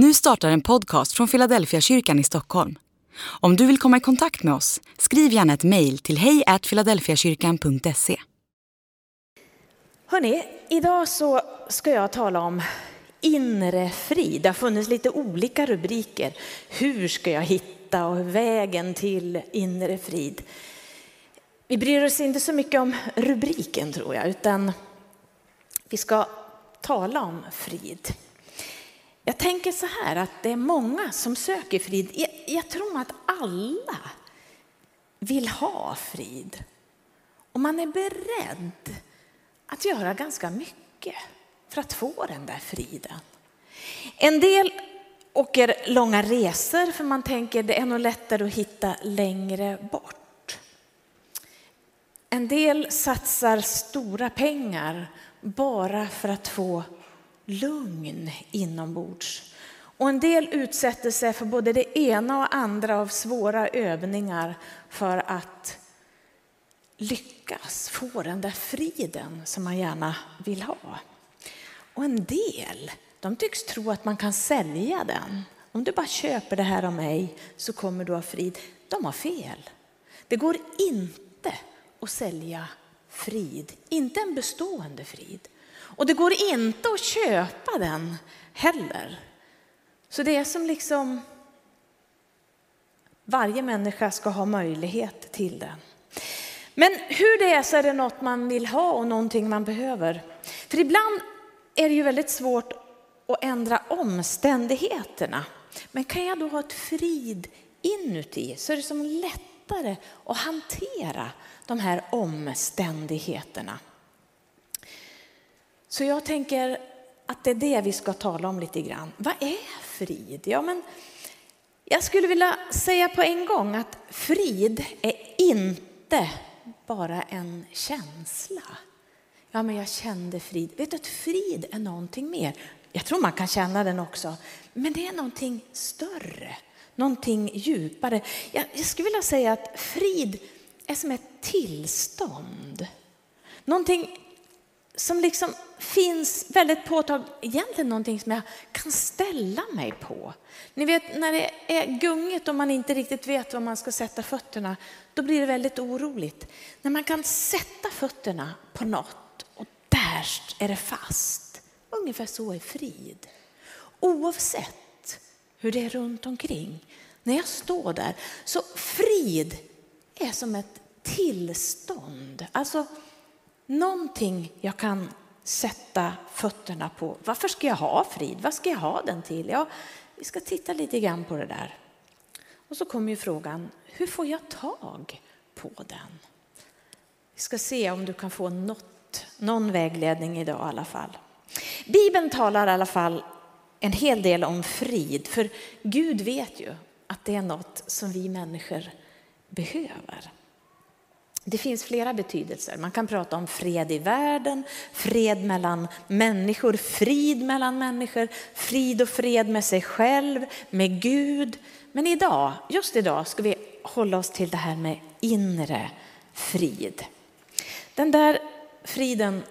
Nu startar en podcast från Philadelphia kyrkan i Stockholm. Om du vill komma i kontakt med oss, skriv gärna ett mejl till hejfiladelfiakyrkan.se. Hörrni, idag så ska jag tala om inre frid. Det har funnits lite olika rubriker. Hur ska jag hitta och vägen till inre frid? Vi bryr oss inte så mycket om rubriken tror jag, utan vi ska tala om frid. Jag tänker så här att det är många som söker frid. Jag, jag tror att alla vill ha frid. Och man är beredd att göra ganska mycket för att få den där friden. En del åker långa resor för man tänker det är nog lättare att hitta längre bort. En del satsar stora pengar bara för att få lugn inombords. Och en del utsätter sig för både det ena och andra av svåra övningar för att lyckas få den där friden som man gärna vill ha. Och en del, de tycks tro att man kan sälja den. Om du bara köper det här av mig så kommer du ha frid. De har fel. Det går inte att sälja frid, inte en bestående frid. Och det går inte att köpa den heller. Så det är som liksom varje människa ska ha möjlighet till den. Men hur det är så är det något man vill ha och någonting man behöver. För ibland är det ju väldigt svårt att ändra omständigheterna. Men kan jag då ha ett frid inuti så är det som lättare att hantera de här omständigheterna. Så jag tänker att det är det vi ska tala om lite grann. Vad är frid? Ja, men jag skulle vilja säga på en gång att frid är inte bara en känsla. Ja, men jag kände frid. Vet du att frid är någonting mer? Jag tror man kan känna den också. Men det är någonting större, någonting djupare. Jag, jag skulle vilja säga att frid är som ett tillstånd. Någonting som liksom finns väldigt påtagligt, egentligen någonting som jag kan ställa mig på. Ni vet när det är gungigt och man inte riktigt vet var man ska sätta fötterna, då blir det väldigt oroligt. När man kan sätta fötterna på något och där är det fast. Ungefär så är frid. Oavsett hur det är runt omkring. När jag står där, så frid är som ett tillstånd. Alltså någonting jag kan sätta fötterna på. Varför ska jag ha frid? Vad ska jag ha den till? Ja, vi ska titta lite grann på det där. Och så kommer ju frågan, hur får jag tag på den? Vi ska se om du kan få något, någon vägledning idag i alla fall. Bibeln talar i alla fall en hel del om frid, för Gud vet ju att det är något som vi människor behöver. Det finns flera betydelser. Man kan prata om fred i världen, fred mellan människor, frid mellan människor, frid och fred med sig själv, med Gud. Men idag, just idag, ska vi hålla oss till det här med inre frid. Den där friden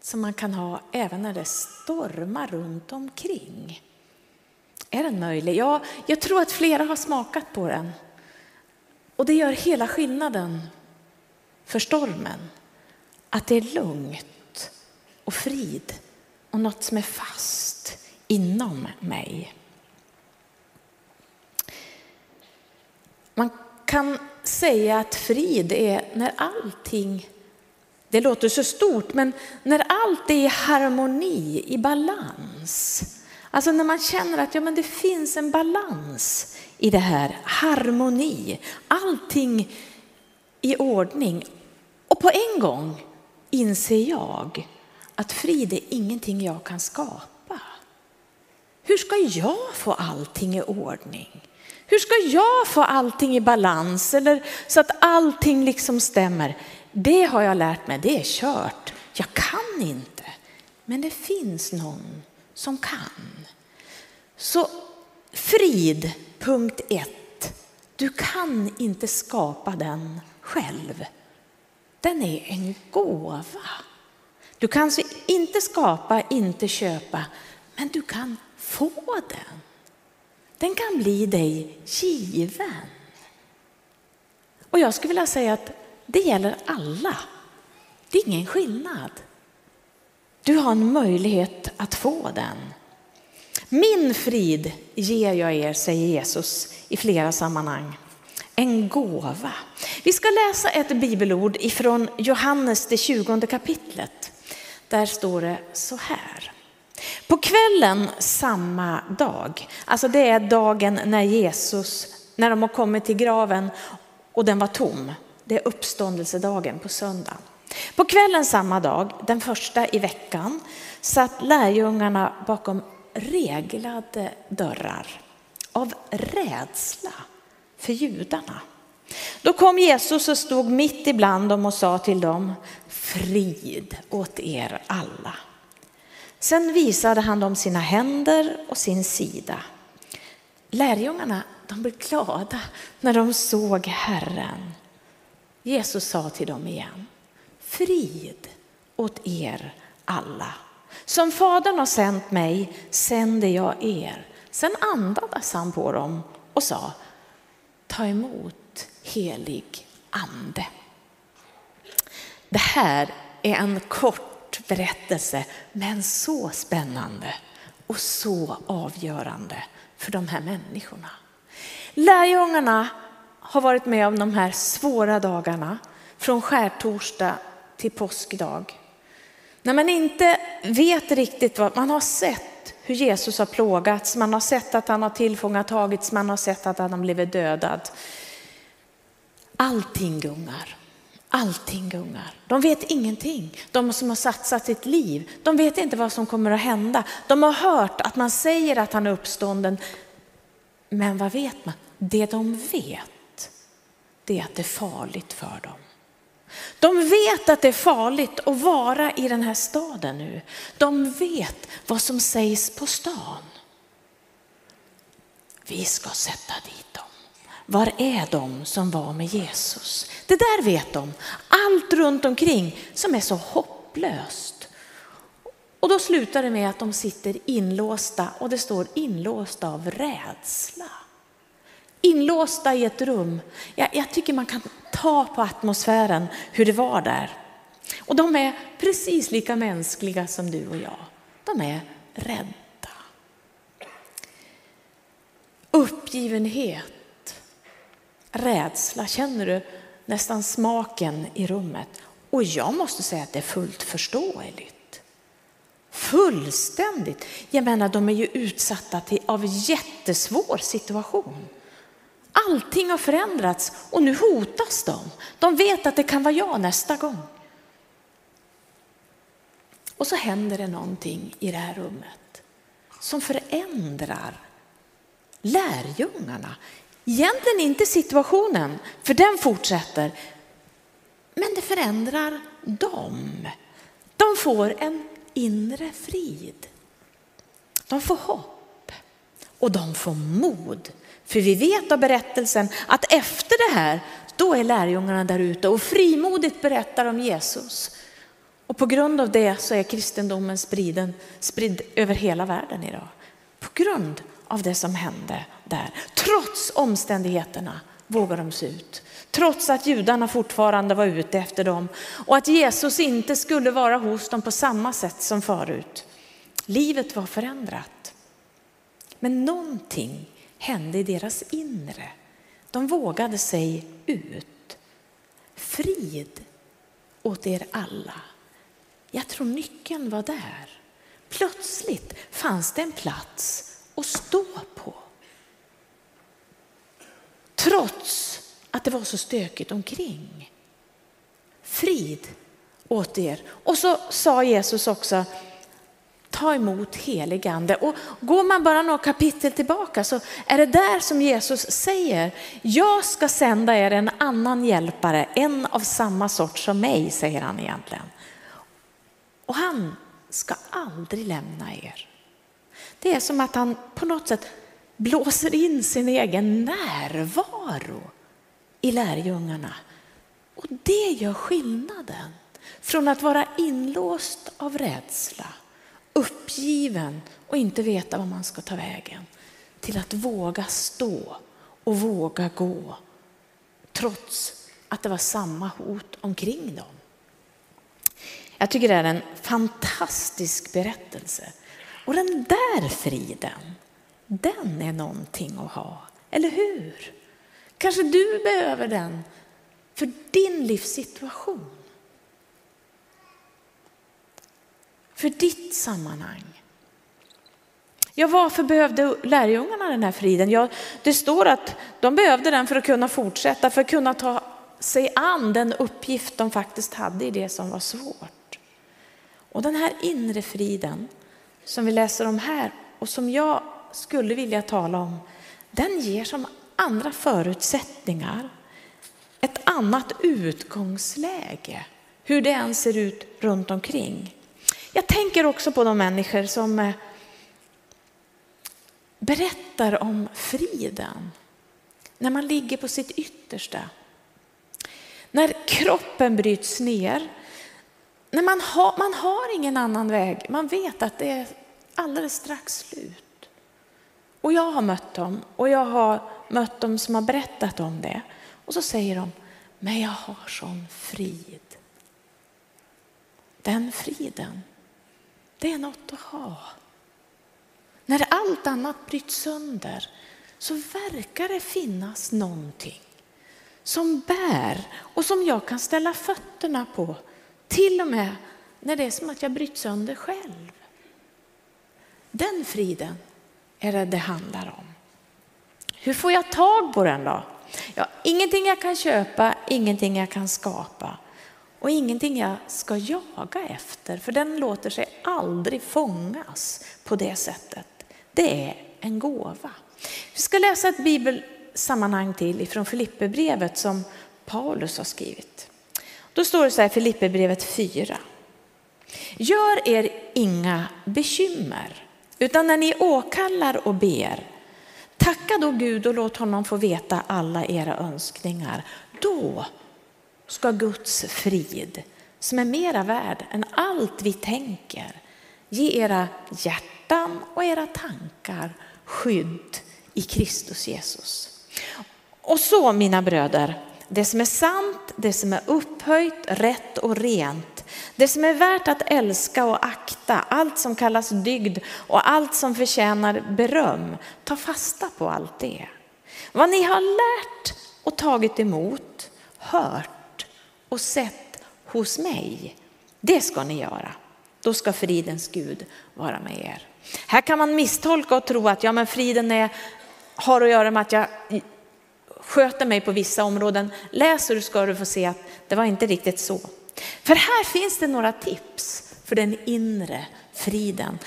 som man kan ha även när det stormar runt omkring. Är den möjlig? Ja, jag tror att flera har smakat på den. Och det gör hela skillnaden för stormen. Att det är lugnt och frid och något som är fast inom mig. Man kan säga att frid är när allting, det låter så stort, men när allt är i harmoni, i balans. Alltså när man känner att ja, men det finns en balans i det här, harmoni. Allting i ordning. Och på en gång inser jag att frid är ingenting jag kan skapa. Hur ska jag få allting i ordning? Hur ska jag få allting i balans eller så att allting liksom stämmer? Det har jag lärt mig, det är kört. Jag kan inte. Men det finns någon som kan. Så frid, punkt ett. Du kan inte skapa den själv. Den är en gåva. Du kan inte skapa, inte köpa, men du kan få den. Den kan bli dig given. Och jag skulle vilja säga att det gäller alla. Det är ingen skillnad. Du har en möjlighet att få den. Min frid ger jag er, säger Jesus i flera sammanhang. En gåva. Vi ska läsa ett bibelord ifrån Johannes, det 20 kapitlet. Där står det så här. På kvällen samma dag, alltså det är dagen när Jesus, när de har kommit till graven och den var tom. Det är uppståndelsedagen på söndag. På kvällen samma dag, den första i veckan, satt lärjungarna bakom reglade dörrar av rädsla för judarna. Då kom Jesus och stod mitt ibland dem och sa till dem, frid åt er alla. Sen visade han dem sina händer och sin sida. Lärjungarna de blev glada när de såg Herren. Jesus sa till dem igen, frid åt er alla. Som Fadern har sänt mig sänder jag er. Sen andades han på dem och sa, ta emot helig ande. Det här är en kort berättelse, men så spännande och så avgörande för de här människorna. Lärjungarna har varit med om de här svåra dagarna från skärtorsdag till påskdag. När man inte vet riktigt vad, man har sett hur Jesus har plågats, man har sett att han har tillfångatagits, man har sett att han har blivit dödad. Allting gungar. Allting gungar. De vet ingenting. De som har satsat sitt liv, de vet inte vad som kommer att hända. De har hört att man säger att han är uppstånden. Men vad vet man? Det de vet, det är att det är farligt för dem. De vet att det är farligt att vara i den här staden nu. De vet vad som sägs på stan. Vi ska sätta dit dem. Var är de som var med Jesus? Det där vet de. Allt runt omkring som är så hopplöst. Och då slutar det med att de sitter inlåsta och det står inlåsta av rädsla. Inlåsta i ett rum. Jag, jag tycker man kan ta på atmosfären, hur det var där. Och de är precis lika mänskliga som du och jag. De är rädda. Uppgivenhet, rädsla, känner du nästan smaken i rummet? Och jag måste säga att det är fullt förståeligt. Fullständigt. Jag menar, de är ju utsatta till, av jättesvår situation. Allting har förändrats och nu hotas de. De vet att det kan vara jag nästa gång. Och så händer det någonting i det här rummet som förändrar lärjungarna. Egentligen inte situationen, för den fortsätter. Men det förändrar dem. De får en inre frid. De får hopp och de får mod. För vi vet av berättelsen att efter det här, då är lärjungarna där ute och frimodigt berättar om Jesus. Och på grund av det så är kristendomen spriden, spridd över hela världen idag. På grund av det som hände där. Trots omständigheterna vågar de se ut. Trots att judarna fortfarande var ute efter dem och att Jesus inte skulle vara hos dem på samma sätt som förut. Livet var förändrat. Men någonting hände i deras inre. De vågade sig ut. Frid åt er alla. Jag tror nyckeln var där. Plötsligt fanns det en plats att stå på. Trots att det var så stökigt omkring. Frid åt er. Och så sa Jesus också, ta emot helig ande. Och går man bara några kapitel tillbaka så är det där som Jesus säger, jag ska sända er en annan hjälpare, en av samma sort som mig, säger han egentligen. Och han ska aldrig lämna er. Det är som att han på något sätt blåser in sin egen närvaro i lärjungarna. Och det gör skillnaden från att vara inlåst av rädsla uppgiven och inte veta var man ska ta vägen, till att våga stå och våga gå, trots att det var samma hot omkring dem. Jag tycker det är en fantastisk berättelse. Och den där friden, den är någonting att ha, eller hur? Kanske du behöver den för din livssituation. För ditt sammanhang. Ja, varför behövde lärjungarna den här friden? Ja, det står att de behövde den för att kunna fortsätta, för att kunna ta sig an den uppgift de faktiskt hade i det som var svårt. Och den här inre friden som vi läser om här och som jag skulle vilja tala om, den ger som andra förutsättningar, ett annat utgångsläge, hur det än ser ut runt omkring. Jag tänker också på de människor som eh, berättar om friden när man ligger på sitt yttersta. När kroppen bryts ner, när man har, man har ingen annan väg, man vet att det är alldeles strax slut. Och jag har mött dem och jag har mött dem som har berättat om det. Och så säger de, men jag har sån frid. Den friden, det är något att ha. När allt annat bryts sönder så verkar det finnas någonting som bär och som jag kan ställa fötterna på. Till och med när det är som att jag bryts sönder själv. Den friden är det det handlar om. Hur får jag tag på den då? Ja, ingenting jag kan köpa, ingenting jag kan skapa och ingenting jag ska jaga efter, för den låter sig aldrig fångas på det sättet. Det är en gåva. Vi ska läsa ett bibelsammanhang till ifrån Filipperbrevet som Paulus har skrivit. Då står det så här, Filipperbrevet 4. Gör er inga bekymmer, utan när ni åkallar och ber, tacka då Gud och låt honom få veta alla era önskningar. Då ska Guds frid, som är mera värd än allt vi tänker, ge era hjärtan och era tankar skydd i Kristus Jesus. Och så mina bröder, det som är sant, det som är upphöjt, rätt och rent, det som är värt att älska och akta, allt som kallas dygd och allt som förtjänar beröm, ta fasta på allt det. Vad ni har lärt och tagit emot, hört och sett hos mig, det ska ni göra. Då ska fridens Gud vara med er. Här kan man misstolka och tro att ja, men friden är, har att göra med att jag sköter mig på vissa områden. Läser du ska du få se att det var inte riktigt så. För här finns det några tips för den inre friden.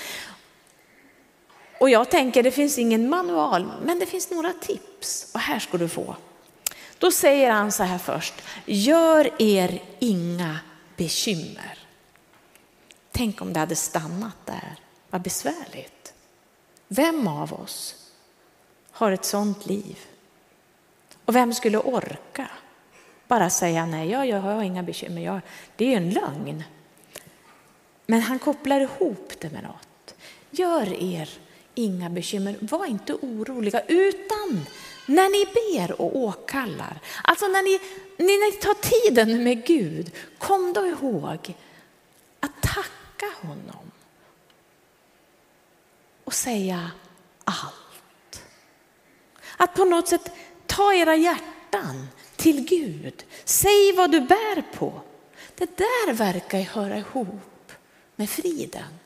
Och jag tänker, det finns ingen manual, men det finns några tips och här ska du få. Då säger han så här först, gör er inga bekymmer. Tänk om det hade stannat där, vad besvärligt. Vem av oss har ett sånt liv? Och vem skulle orka bara säga nej, jag, jag har inga bekymmer, jag, det är ju en lögn. Men han kopplar ihop det med något. Gör er inga bekymmer, var inte oroliga, utan när ni ber och åkallar, alltså när ni, när ni tar tiden med Gud, kom då ihåg att tacka honom och säga allt. Att på något sätt ta era hjärtan till Gud. Säg vad du bär på. Det där verkar höra ihop med friden.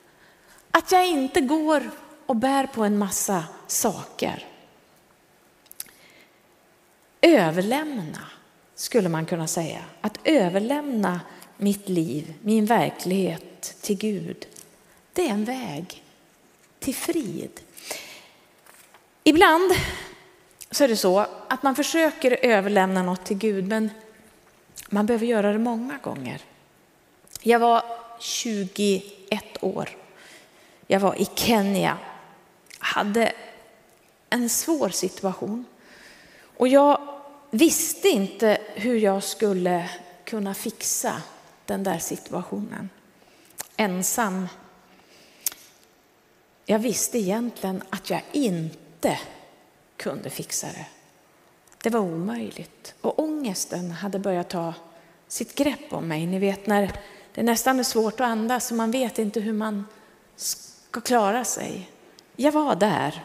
Att jag inte går och bär på en massa saker. Överlämna, skulle man kunna säga. Att överlämna mitt liv, min verklighet till Gud. Det är en väg till frid. Ibland så är det så att man försöker överlämna något till Gud, men man behöver göra det många gånger. Jag var 21 år. Jag var i Kenya, hade en svår situation och jag visste inte hur jag skulle kunna fixa den där situationen. Ensam jag visste egentligen att jag inte kunde fixa det. Det var omöjligt och ångesten hade börjat ta sitt grepp om mig. Ni vet när det nästan är svårt att andas och man vet inte hur man ska klara sig. Jag var där.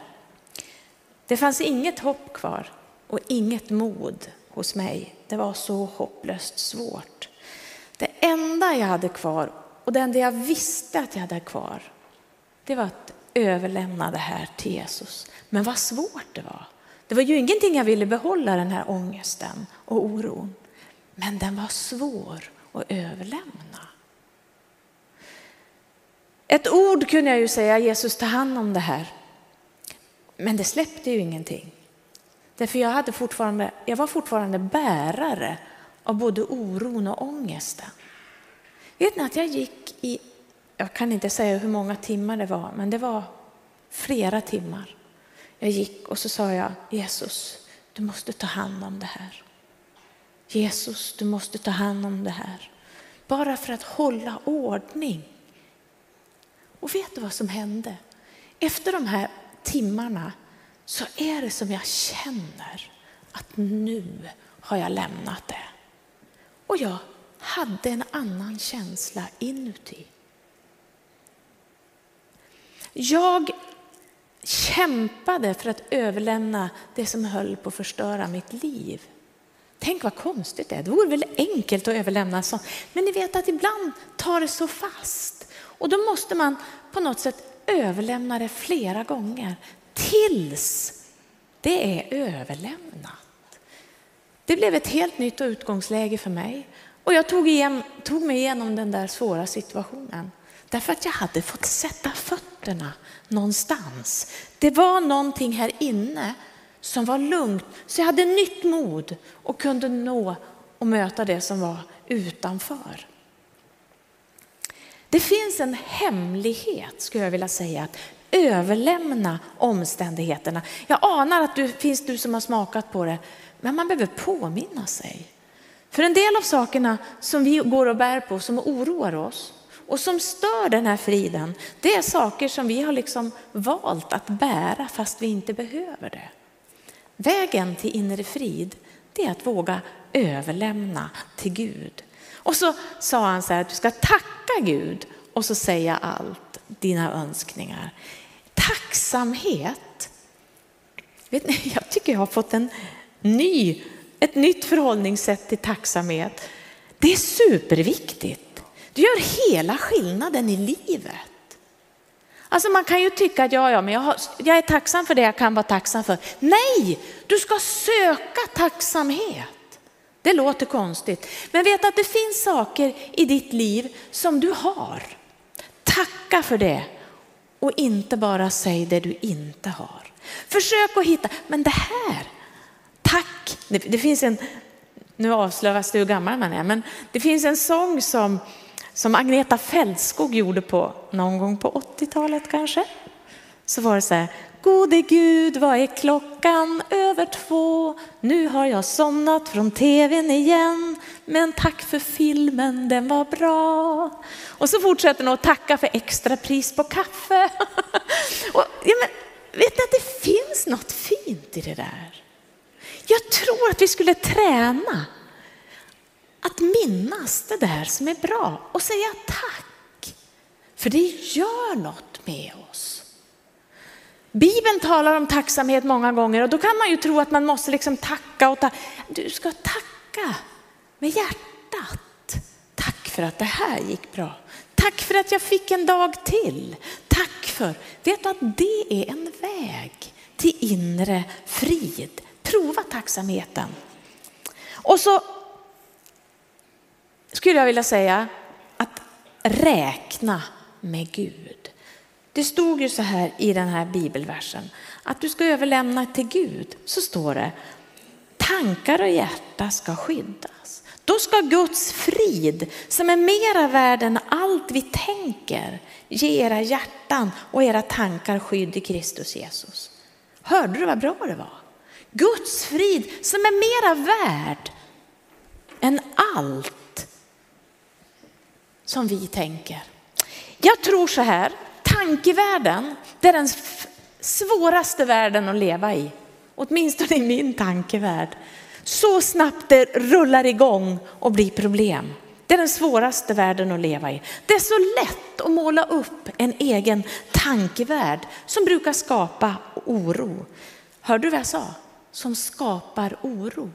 Det fanns inget hopp kvar och inget mod hos mig. Det var så hopplöst svårt. Det enda jag hade kvar och det enda jag visste att jag hade kvar, det var att överlämna det här till Jesus. Men vad svårt det var. Det var ju ingenting jag ville behålla, den här ångesten och oron. Men den var svår att överlämna. Ett ord kunde jag ju säga, Jesus ta hand om det här. Men det släppte ju ingenting. Därför jag, hade fortfarande, jag var fortfarande bärare av både oron och ångesten. Vet ni att jag gick i, jag kan inte säga hur många timmar det var, men det var flera timmar. Jag gick och så sa jag, Jesus, du måste ta hand om det här. Jesus, du måste ta hand om det här. Bara för att hålla ordning. Och vet du vad som hände? Efter de här timmarna så är det som jag känner att nu har jag lämnat det. Och jag hade en annan känsla inuti. Jag kämpade för att överlämna det som höll på att förstöra mitt liv. Tänk vad konstigt det är. Det vore väl enkelt att överlämna sånt. Men ni vet att ibland tar det så fast. Och då måste man på något sätt överlämna det flera gånger tills det är överlämnat. Det blev ett helt nytt utgångsläge för mig. Och jag tog, igen, tog mig igenom den där svåra situationen. Därför att jag hade fått sätta fötterna någonstans. Det var någonting här inne som var lugnt. Så jag hade nytt mod och kunde nå och möta det som var utanför. Det finns en hemlighet, skulle jag vilja säga, att överlämna omständigheterna. Jag anar att det finns du som har smakat på det, men man behöver påminna sig. För en del av sakerna som vi går och bär på, som oroar oss och som stör den här friden, det är saker som vi har liksom valt att bära fast vi inte behöver det. Vägen till inre frid, det är att våga överlämna till Gud. Och så sa han så här att du ska tacka Gud och så säga allt, dina önskningar. Tacksamhet. Vet ni, jag tycker jag har fått en ny, ett nytt förhållningssätt till tacksamhet. Det är superviktigt. Det gör hela skillnaden i livet. Alltså man kan ju tycka att ja, ja, men jag, har, jag är tacksam för det jag kan vara tacksam för. Nej, du ska söka tacksamhet. Det låter konstigt, men vet att det finns saker i ditt liv som du har. Tacka för det och inte bara säg det du inte har. Försök att hitta, men det här, tack. Det, det finns en, nu avslöjas det hur gammal man är, men det finns en sång som som Agneta Fältskog gjorde på någon gång på 80-talet kanske. Så var det så här, gode Gud, vad är klockan över två? Nu har jag somnat från tvn igen, men tack för filmen, den var bra. Och så fortsätter hon att tacka för extra pris på kaffe. Och, ja, men, vet ni att det finns något fint i det där? Jag tror att vi skulle träna att minnas det där som är bra och säga tack. För det gör något med oss. Bibeln talar om tacksamhet många gånger och då kan man ju tro att man måste liksom tacka och ta. Du ska tacka med hjärtat. Tack för att det här gick bra. Tack för att jag fick en dag till. Tack för, vet du att det är en väg till inre frid. Prova tacksamheten. Och så skulle jag vilja säga att räkna med Gud. Det stod ju så här i den här bibelversen att du ska överlämna till Gud. Så står det tankar och hjärta ska skyddas. Då ska Guds frid som är mera värd än allt vi tänker ge era hjärtan och era tankar skydd i Kristus Jesus. Hörde du vad bra det var? Guds frid som är mera värd än allt som vi tänker. Jag tror så här, Tankevärlden, det är den svåraste världen att leva i. Åtminstone i min tankevärld. Så snabbt det rullar igång och blir problem. Det är den svåraste världen att leva i. Det är så lätt att måla upp en egen tankevärld som brukar skapa oro. Hörde du vad jag sa? Som skapar oro.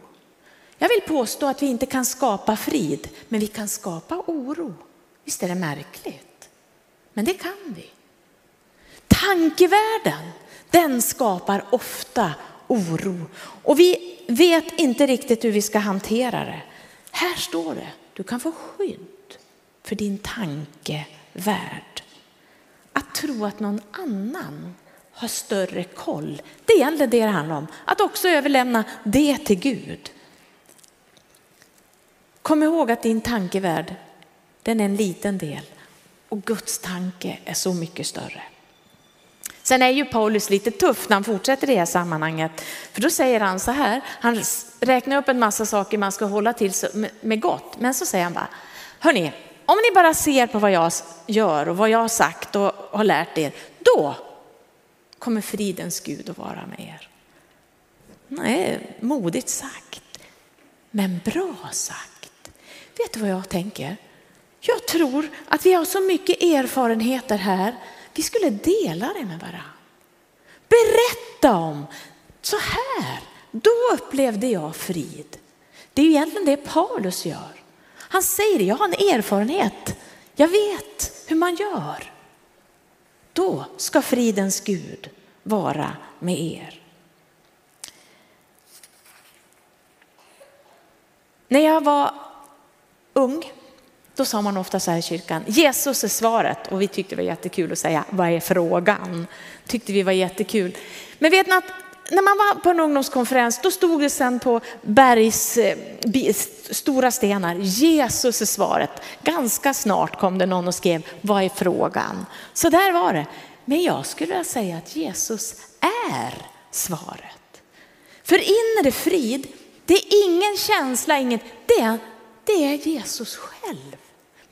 Jag vill påstå att vi inte kan skapa frid, men vi kan skapa oro. Visst är det märkligt? Men det kan vi. Tankevärlden, den skapar ofta oro. Och vi vet inte riktigt hur vi ska hantera det. Här står det, du kan få skydd för din tankevärld. Att tro att någon annan har större koll, det är egentligen det det handlar om. Att också överlämna det till Gud. Kom ihåg att din tankevärld, den är en liten del och Guds tanke är så mycket större. Sen är ju Paulus lite tuff när han fortsätter i det här sammanhanget. För då säger han så här, han räknar upp en massa saker man ska hålla till med gott. Men så säger han bara, hörni, om ni bara ser på vad jag gör och vad jag har sagt och har lärt er, då kommer fridens Gud att vara med er. Nej, modigt sagt, men bra sagt. Vet du vad jag tänker? Jag tror att vi har så mycket erfarenheter här vi skulle dela det med varandra. Berätta om, så här, då upplevde jag frid. Det är ju egentligen det Paulus gör. Han säger jag har en erfarenhet, jag vet hur man gör. Då ska fridens Gud vara med er. När jag var ung då sa man ofta så här i kyrkan, Jesus är svaret. Och vi tyckte det var jättekul att säga, vad är frågan? Tyckte vi var jättekul. Men vet ni att när man var på en ungdomskonferens, då stod det sen på bergs eh, stora stenar, Jesus är svaret. Ganska snart kom det någon och skrev, vad är frågan? Så där var det. Men jag skulle vilja säga att Jesus är svaret. För inre frid, det är ingen känsla, inget, det, det är Jesus själv.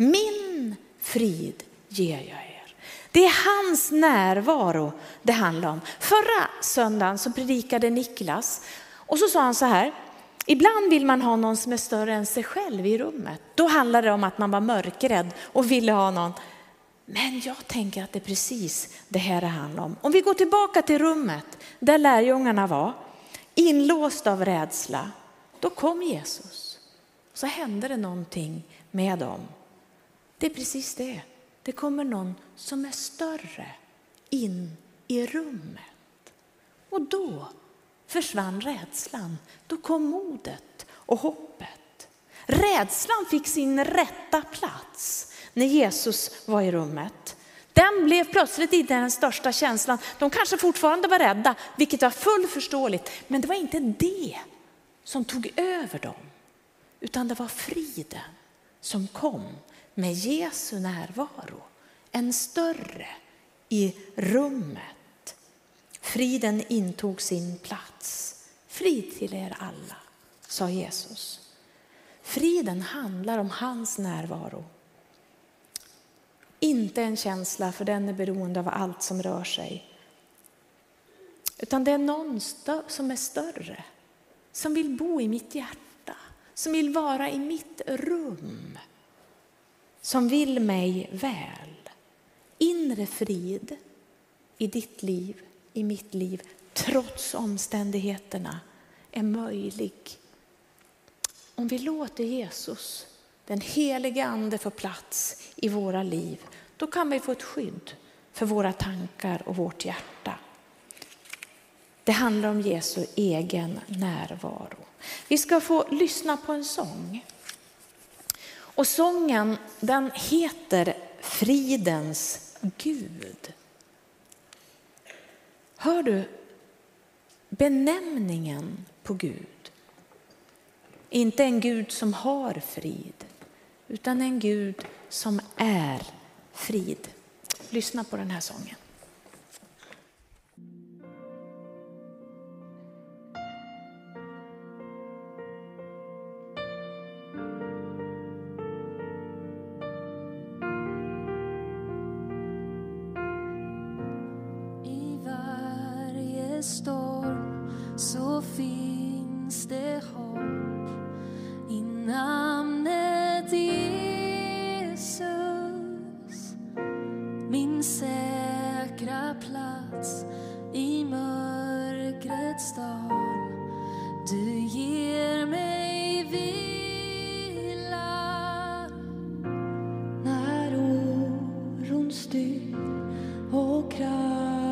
Min frid ger jag er. Det är hans närvaro det handlar om. Förra söndagen så predikade Niklas och så sa han så här. Ibland vill man ha någon som är större än sig själv i rummet. Då handlar det om att man var mörkrädd och ville ha någon. Men jag tänker att det är precis det här det handlar om. Om vi går tillbaka till rummet där lärjungarna var, inlåst av rädsla. Då kom Jesus. Så hände det någonting med dem. Det är precis det. Det kommer någon som är större in i rummet. Och då försvann rädslan. Då kom modet och hoppet. Rädslan fick sin rätta plats när Jesus var i rummet. Den blev plötsligt inte den största känslan. De kanske fortfarande var rädda, vilket var fullt förståeligt. Men det var inte det som tog över dem, utan det var friden som kom med Jesu närvaro. En större i rummet. Friden intog sin plats. Frid till er alla, sa Jesus. Friden handlar om hans närvaro. Inte en känsla, för den är beroende av allt som rör sig. Utan det är någon som är större, som vill bo i mitt hjärta, som vill vara i mitt rum som vill mig väl. Inre frid i ditt liv, i mitt liv, trots omständigheterna är möjlig. Om vi låter Jesus, den helige Ande, få plats i våra liv, då kan vi få ett skydd för våra tankar och vårt hjärta. Det handlar om Jesu egen närvaro. Vi ska få lyssna på en sång. Och sången den heter Fridens Gud. Hör du benämningen på Gud? Inte en Gud som har frid, utan en Gud som är frid. Lyssna på den här sången. Oh kraft.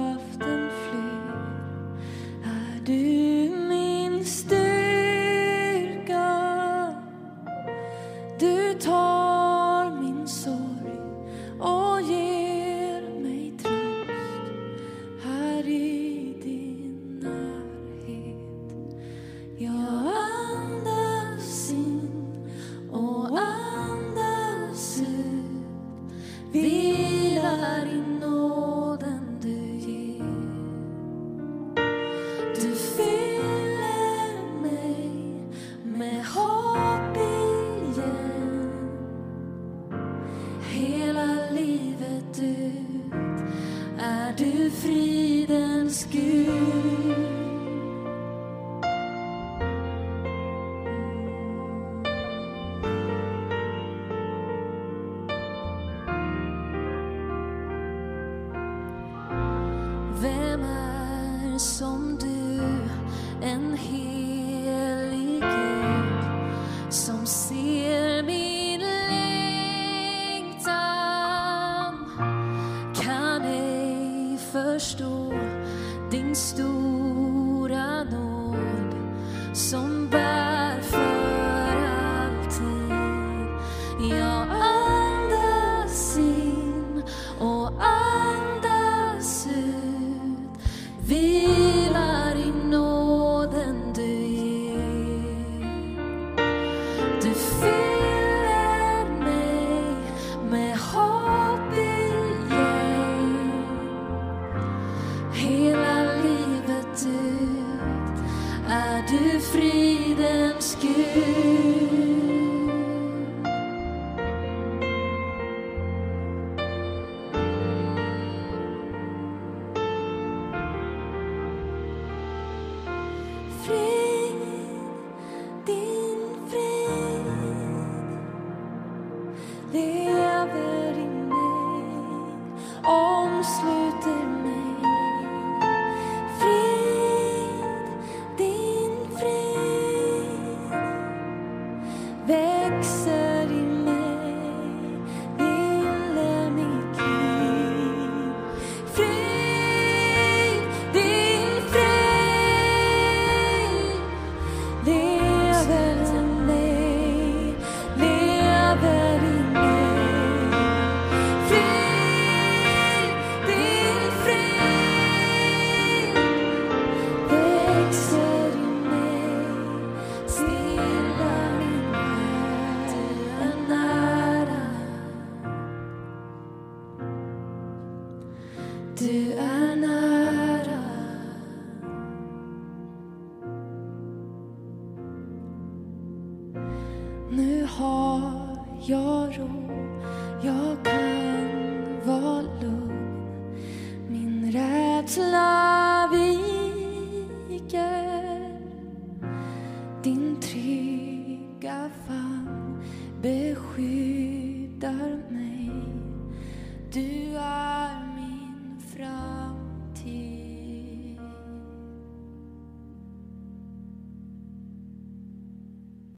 är som du en helig Gud som ser min längtan. Kan ej förstå din stor du fridens Gud.